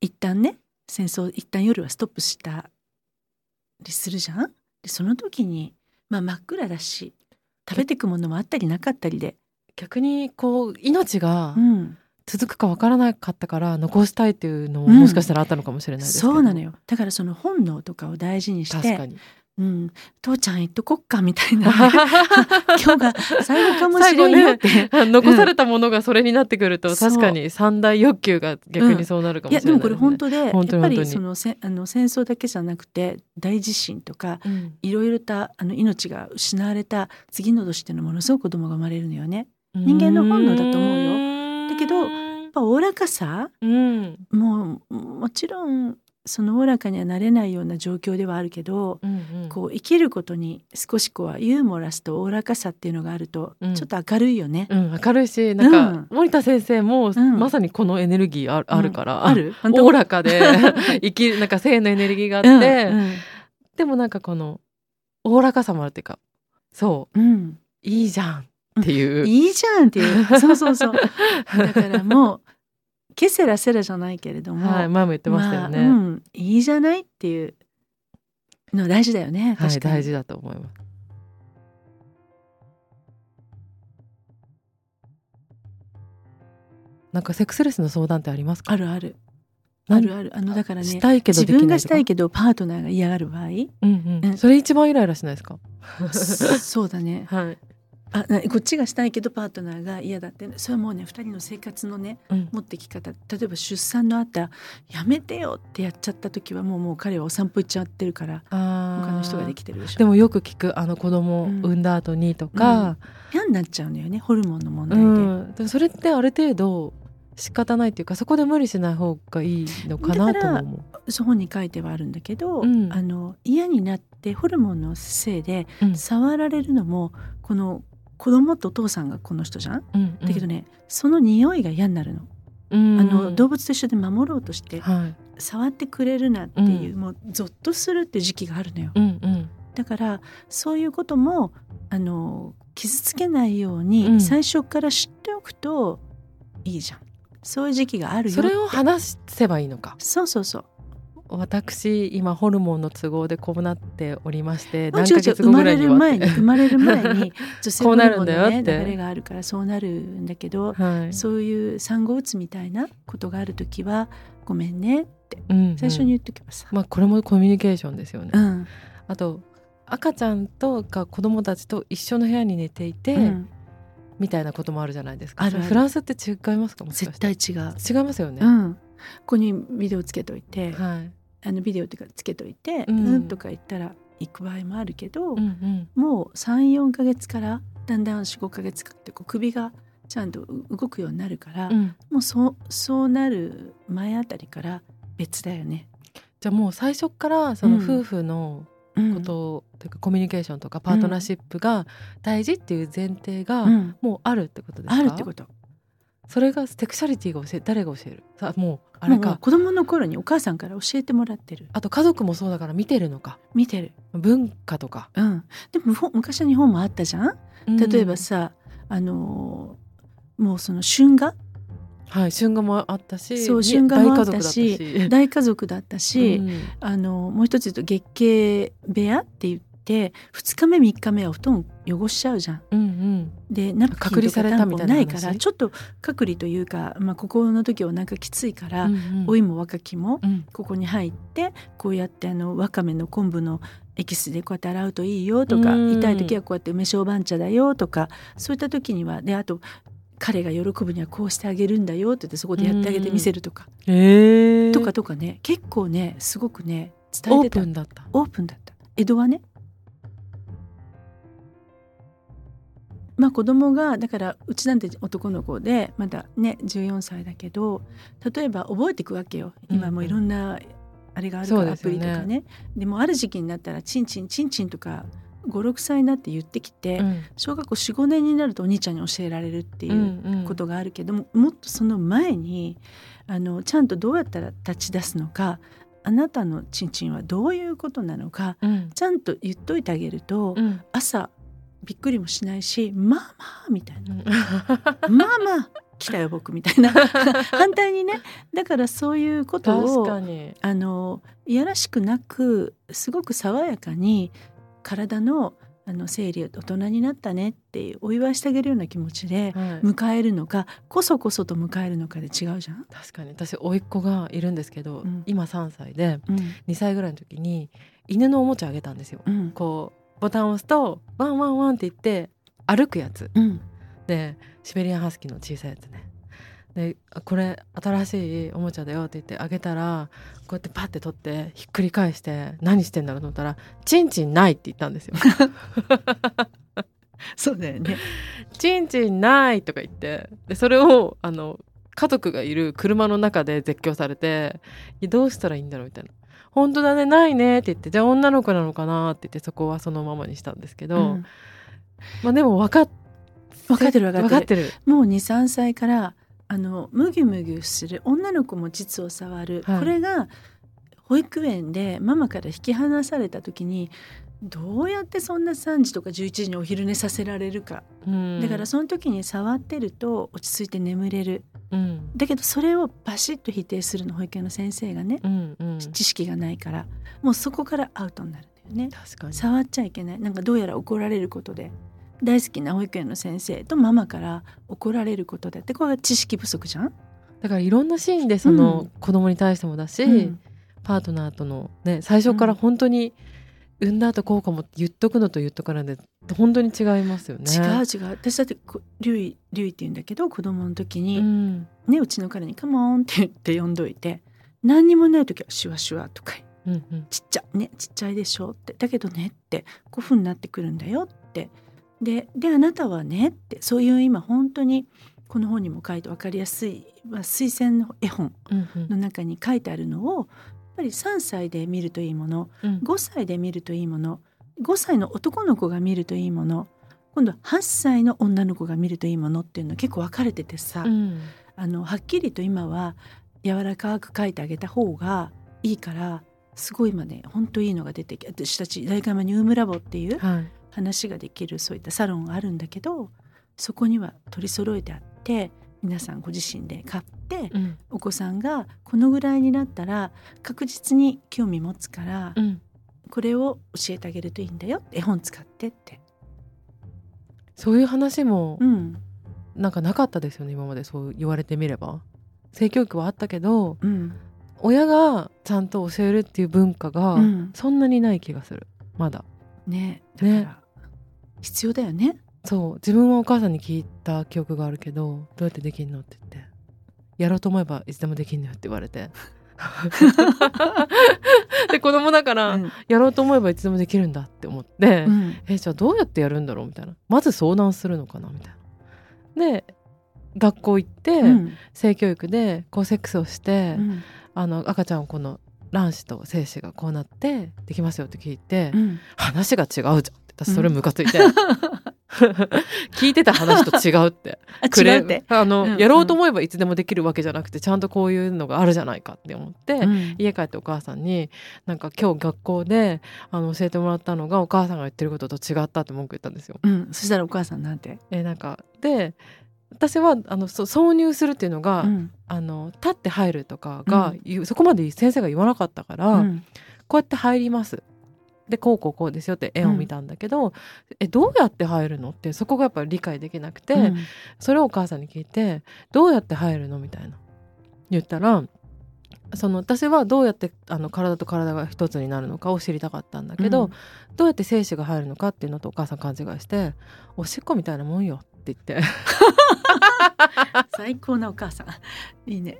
一旦ね戦争一旦夜はストップしたりするじゃん。でその時にまあ真っ暗だし食べてくものもあったりなかったりで、逆にこう命がうん、続くかわからなかったから残したいっていうのもうん。もしかしたらあったのかもしれないですけど、そうなのよ。だからその本能とかを大事にしてうん、父ちゃん行っとこっかみたいな。今日が最後かもしれんよって、残されたものがそれになってくると、そう。確かに三大欲求が逆にそうなるかもしれないいやでもこれ本当で本当にやっぱりそのせあの戦争だけじゃなくて大地震とかうん。いろいろとあの命が失われた次の年っていうのはものすごく子供が生まれるのよね。人間の本能だと思うよ。だけどやっぱおおらかさうん。もうもちろんそのおおらかにはなれないような状況ではあるけど、うんうん。こう生きることに少しこうユーモラスとおおらかさっていうのがあるとうん。ちょっと明るいよね。うん、明るいしなんか、森田先生も、ん。まさにこのエネルギーある,、あるからある？おおらかで 生きるなんか性のエネルギーがあって、でもなんかこのおおらかさもあるっていうかそう。いいじゃんっていう、いいじゃんっていう。そうそうそう。だからもうケセラセラじゃないけれども、はい、前も言ってましたよね、まあうん、いいじゃないっていうの大事だよねはい大事だと思います。なんかセックスレスの相談ってありますか？あるある。あるある。あのだからねしたいけど自分がしたいけどパートナーが嫌がる場合？うんうん。うん。それ一番イライラしないですか？そうだね。はい、あなこっちがしたいけどパートナーが嫌だって。それはもうね二人の生活のねうん。持ってき方。例えば出産のあったやめてよってやっちゃった時はもうもう彼はお散歩行っちゃってるから他の人ができてるでしょ。でもよく聞くあの子供を産んだ後にとか、嫌になっちゃうのよねホルモンの問う題で、ん。でもそれってある程度仕方ないっていうかそこで無理しない方がいいのかなとも思そう本に書いてはあるんだけど、うん。あの嫌になってホルモンのせいでう。うん。触られるのもこの子供とお父さんがこの人じゃん、うんだけどねその匂いが嫌になるの,、うん、あの動物と一緒で守ろうとしてはい。触ってくれるなっていう、もうゾッとするって時期があるのよ。うんうん。だからそういうこともあの傷つけないように、うん。最初から知っておくといいじゃん。そういう時期があるよそれを話せばいいのか。そうそうそう私今ホルモンの都合でこうなっておりまして何ヶ月後ぐらいには。生まれる前に生まれる前に 女性ホルモンの、ね、流れがあるからそうなるんだけど、はい、そういう産後うつみたいなことがある時はごめんねって最初に言っとけばさ、うんうん、まあこれもコミュニケーションですよね、うん、あと赤ちゃんとか子供たちと一緒の部屋に寝ていて、うん、みたいなこともあるじゃないですか。フランスって違いますか？絶対違う。違いますよね、うん、ここにビデオつけといて、はい、あのビデオっていうかつけといて、うん、うんとか言ったら行く場合もあるけど、うんうん、もう34か月からだんだん45か月かってこう首がちゃんと動くようになるから、うん、もうそそうなる前あたりから別だよね。じゃあもう最初からその夫婦のことというかコミュニケーションとかパートナーシップが大事っていう前提がもうあるってことですか、あるってことそれがセクシャリティが教え誰が教える？さもうあれか。子供の頃にお母さんから教えてもらってる。あと家族もそうだから見てるのか。見てる。文化とか。うん。でも昔は日本もあったじゃん、例えばさあのもうその春画？はい、春画もあったしそう春画もあったし大家族だったし、うん、あのもう一つ言うと月経部屋って言って2日目3日目は布団汚しちゃうじゃん。うんうん、でナプキンとかタンポンないからちょっと隔離というか、まあ、ここの時はなんかきついから、うんうん、お芋若きもここに入ってこうやってあのわかめの昆布のエキスでこうやって洗うといいよとか、痛い時はこうやって梅小番茶だよとかそういった時にはであと彼が喜ぶにはこうしてあげるんだよって言ってそこでやってあげてみせるとか、うん、とかとかね結構ねすごくね伝えてた。オープンだった。オープンだった。江戸はねまあ子供がだからうちなんて男の子でまだね14歳だけど例えば覚えていくわけよ。今もいろんなあれがあるから、アプリとかね。でもある時期になったらチンチンチンチンとか56歳になって言ってきて、うん、小学校45年になるとお兄ちゃんに教えられるっていうことがあるけども、うんうん、もっとその前にあのちゃんとどうやったら立ち出すのかあなたのちんちんはどういうことなのか、うん、ちゃんと言っといてあげると、うん、朝びっくりもしないし「まあまあ」みたいな「まあまあ来たよ僕」みたいな。反対にね。だからそういうことをあのいやらしくなくすごく爽やかに体のあの生理大人になったねっていうお祝いしてあげるような気持ちで迎えるのか、はい、こそこそと迎えるのかで違うじゃん？確かに。私甥っ子がいるんですけど、うん、今3歳で、うん、2歳ぐらいの時に犬のおもちゃあげたんですよ、うん、こうボタンを押すとワンワンワンって言って歩くやつ、うん、でシベリアンハスキーの小さいやつねでこれ新しいおもちゃだよって言ってあげたらこうやってパッて取ってひっくり返して何してんだろうと思ったら「チンチンない」って言ったんですよ。そうだよね。チンチンないとか言ってでそれをあの家族がいる車の中で絶叫されてどうしたらいいんだろうみたいな。本当だねないねって言ってじゃあ女の子なのかなって言ってそこはそのままにしたんですけど、うん、まあでも分かっ分かってる分かってる。もう23歳からあのむぎゅむぎゅする女の子も膣を触る、はい、これが保育園でママから引き離された時にどうやってそんな3時とか11時にお昼寝させられるか、うん、だからその時に触ってると落ち着いて眠れる、うん、だけどそれをバシッと否定するの保育園の先生がね、うんうん、知識がないからもうそこからアウトになるんだよね。触っちゃいけない。なんかどうやら怒られることで大好きな保育園の先生とママから怒られることだってこれは知識不足じゃん？だからいろんなシーンでその子供に対してもだし、うん、パートナーとのね最初から本当に産んだ後こうかも言っとくのと言っとかないで本当に違いますよね。違う違う。私だってリュウイリュウイって言うんだけど子供の時に、うん、ねうちの彼に「カモン」って言って呼んどいて何にもない時は「シュワシュワ」とか、う。んうん、ちっちゃねちっちゃいでしょってだけどねってこういうふうになってくるんだよって。でであなたはねってそういう今本当にこの本にも書いて分かりやすい、まあ、推薦の絵本の中に書いてあるのを、ぱり3歳で見るといいもの、うん、5歳で見るといいもの5歳の男の子が見るといいもの今度は8歳の女の子が見るといいものっていうのは結構分かれててさ、うん、あのはっきりと今は柔らかく書いてあげた方がいいからすごい今ね本当いいのが出てきて私たち大学ニュームラボっていう、はい。話ができるそういったサロンがあるんだけどそこには取り揃えてあって皆さんご自身で買っってうん。お子さんがこのぐらいになったら確実に興味持つから、うん。これを教えてあげるといいんだよ絵本使ってって。そういう話もうん。なんかなかったですよね今までそう言われてみれば。性教育はあったけどうん。親がちゃんと教えるっていう文化がうん。そんなにない気がする。まだ。ね。だから、必要だよね。そう。自分はお母さんに聞いた記憶があるけどどうやってできんのって言ってやろうと思えばいつでもできんのよって言われて。で子供だから、うん。やろうと思えばいつでもできるんだって思って、うん。えじゃあどうやってやるんだろうみたいな。まず相談するのかなみたいな。で学校行って、うん。性教育でこうセックスをして、うん。あの赤ちゃんこの卵子と精子がこうなってできますよって聞いて、うん。話が違うじゃん私それムカついて、聞いてた話と違うって。あくれって。あの、うんやろうと思えばいつでもできるわけじゃなくてちゃんとこういうのがあるじゃないかって思って、うん。家帰ってお母さんになんか今日学校であの教えてもらったのがお母さんが言ってることと違ったって文句言ったんですよ。うん、そしたらお母さんなんて？えなんかで私はあのそ挿入するっていうのが、うん。あの立って入るとかが、言うそこまで先生が言わなかったから、うん。こうやって入ります。でこうこうこうですよって絵を見たんだけど、えどうやって入るのってそこがやっぱり理解できなくて、うん。それをお母さんに聞いてどうやって入るのみたいな。言ったらその私はどうやってあの体と体が一つになるのかを知りたかったんだけど、うん。どうやって精子が入るのかっていうのとお母さん勘違いして「おしっこみたいなもんよ」って言って。最高なお母さん。いいね。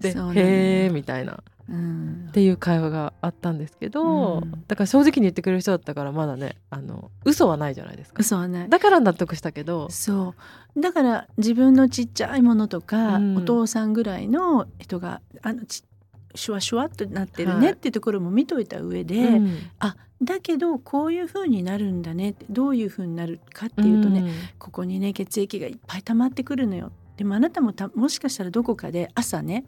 でそうなんだへえみたいな。うんっていう会話があったんですけど、うん。だから正直に言ってくれる人だったからまだねあの嘘はないじゃないですか。嘘はない。だから納得したけど。そう。だから自分のちっちゃいものとか、うん。お父さんぐらいの人があのちシュワシュワっとなってるはい。ねっていうところも見といた上で、うん。あだけどこういう風になるんだねどういう風になるかっていうとね、ここにね血液がいっぱい溜まってくるのよ。でもあなたもたもしかしたらどこかで朝ね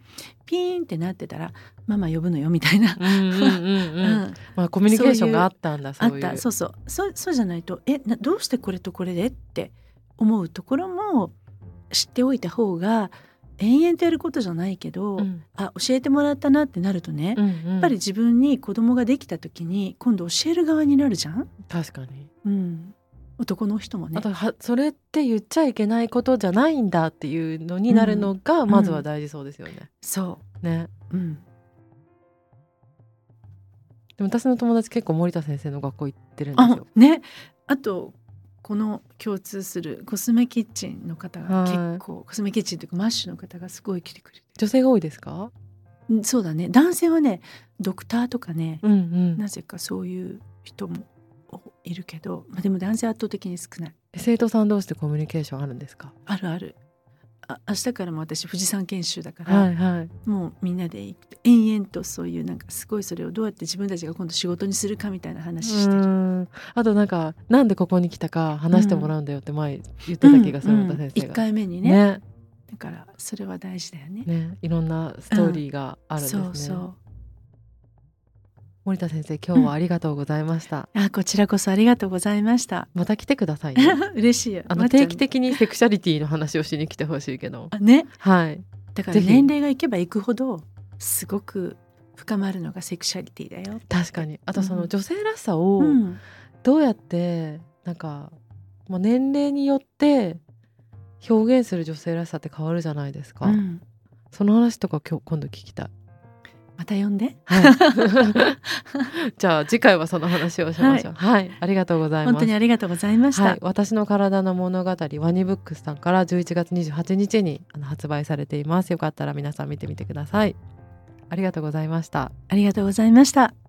ピーンってなってたらママ呼ぶのよみたいな。コミュニケーションがあったんだあっそういう。た。そうそう。そうそうじゃないとえなどうしてこれとこれでって思うところも知っておいた方が延々とやることじゃないけど、うん。あ教えてもらったなってなるとね、うんうん。やっぱり自分に子供ができた時に今度教える側になるじゃん、確かに。うん、男の人もね。あとはそれって言っちゃいけないことじゃないんだっていうのになるのがん。まずは大事そうですよね。そね。う、うん、でも私の友達結構森田先生の学校行ってるんですあよ。ね。あとこの共通するコスメキッチンの方がはい。結構コスメキッチンというかマッシュの方がすごい来てくれて。女性が多いですか？うんそうだね。男性はねドクターとかね、うんうん。なぜかそういう人もいるけど、まあ、でも男性圧倒的に少ない生徒さん同士でコミュニケーションあるんですか？あるあるあ明日からも私富士山研修だから、はいはい。もうみんなで延々とそういうなんかすごいそれをどうやって自分たちが今度仕事にするかみたいな話してる。うんあとなんかなんでここに来たか話してもらうんだよって前言ってた気がする、うん先生1が。回目にねねだからそれは大事だよね。ねいろんなストーリーがあるんですね。そうそう森田先生今日はありがとうございました。あこちらこそありがとうございました。また来てくださいね。嬉しいよ。あの定期的にセクシャリティの話をしに来てほしいけど。あねはい。だから年齢がいけばいくほどすごく深まるのがセクシャリティだよ。確かに。あとそうのん女性らしさをうんどうやってなんかもう年齢によって表現する女性らしさって変わるじゃないですか。うんその話とか今日今度聞きたい。また呼んで。はい。じゃあ次回はその話をしましょう。はい、ありがとうございます。本当にありがとうございました。はい、私の体の物語ワニブックスさんから11月28日にあの発売されています。よかったら皆さん見てみてください。ありがとうございました。ありがとうございました。